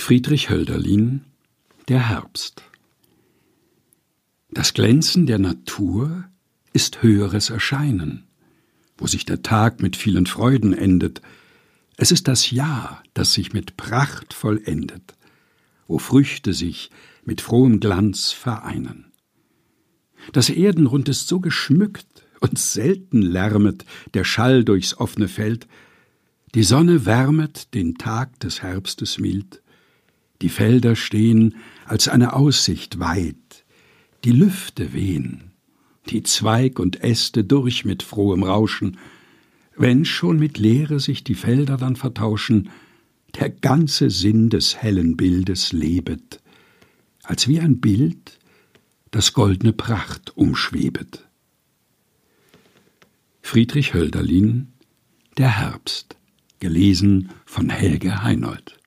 Friedrich Hölderlin Der Herbst Das Glänzen der Natur ist höheres Erscheinen, wo sich der Tag mit vielen Freuden endet. Es ist das Jahr, das sich mit Pracht vollendet, wo Früchte sich mit frohem Glanz vereinen. Das Erdenrund ist so geschmückt, und selten lärmet der Schall durchs offene Feld, die Sonne wärmet den Tag des Herbstes mild, die Felder stehen als eine Aussicht weit, die Lüfte wehen, die Zweig und Äste durch mit frohem Rauschen, wenn schon mit Leere sich die Felder dann vertauschen, der ganze Sinn des hellen Bildes lebet, als wie ein Bild, das goldne Pracht umschwebet. Friedrich Hölderlin Der Herbst. Gelesen von Helge Heinold